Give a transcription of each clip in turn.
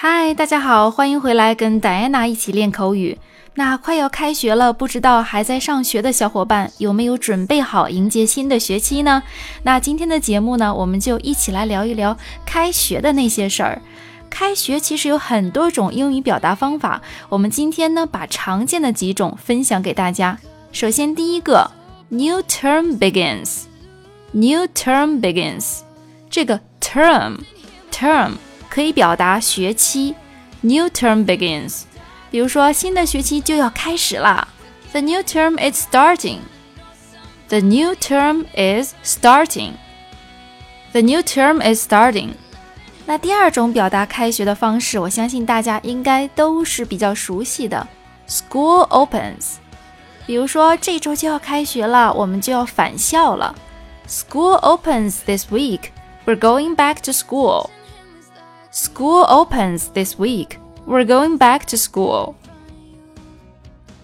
嗨，大家好，欢迎回来跟戴安娜一起练口语。那快要开学了，不知道还在上学的小伙伴有没有准备好迎接新的学期呢？那今天的节目呢，我们就一起来聊一聊开学的那些事儿。开学其实有很多种英语表达方法，我们今天呢把常见的几种分享给大家。首先，第一个，New term begins，New term begins，这个 term term。可以表达学期，New term begins。比如说，新的学期就要开始了，The new term is starting。The new term is starting。The new term is starting。那第二种表达开学的方式，我相信大家应该都是比较熟悉的，School opens。比如说，这周就要开学了，我们就要返校了，School opens this week。We're going back to school。School opens this week. We're going back to school.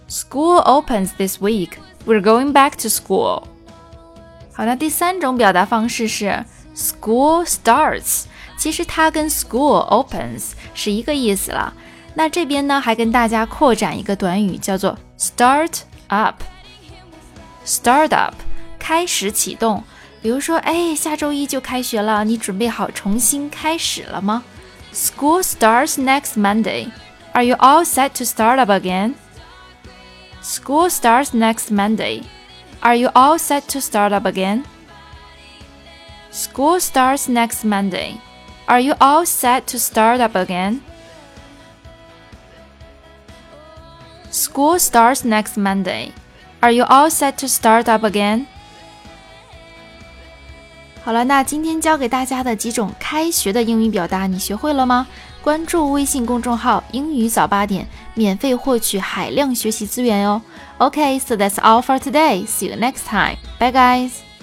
School opens this week. We're going back to school. 好，那第三种表达方式是 school starts。其实它跟 school opens 是一个意思了。那这边呢，还跟大家扩展一个短语，叫做 start up。start up，开始启动。比如说，哎，下周一就开学了，你准备好重新开始了吗 ？School starts next Monday. Are you all set to start up again? School starts next Monday. Are you all set to start up again? School starts next Monday. Are you all set to start up again? School starts next Monday. Are you all set to start up again? 好了，那今天教给大家的几种开学的英语表达，你学会了吗？关注微信公众号“英语早八点”，免费获取海量学习资源哦。OK，so that's all for today. See you next time. Bye, guys.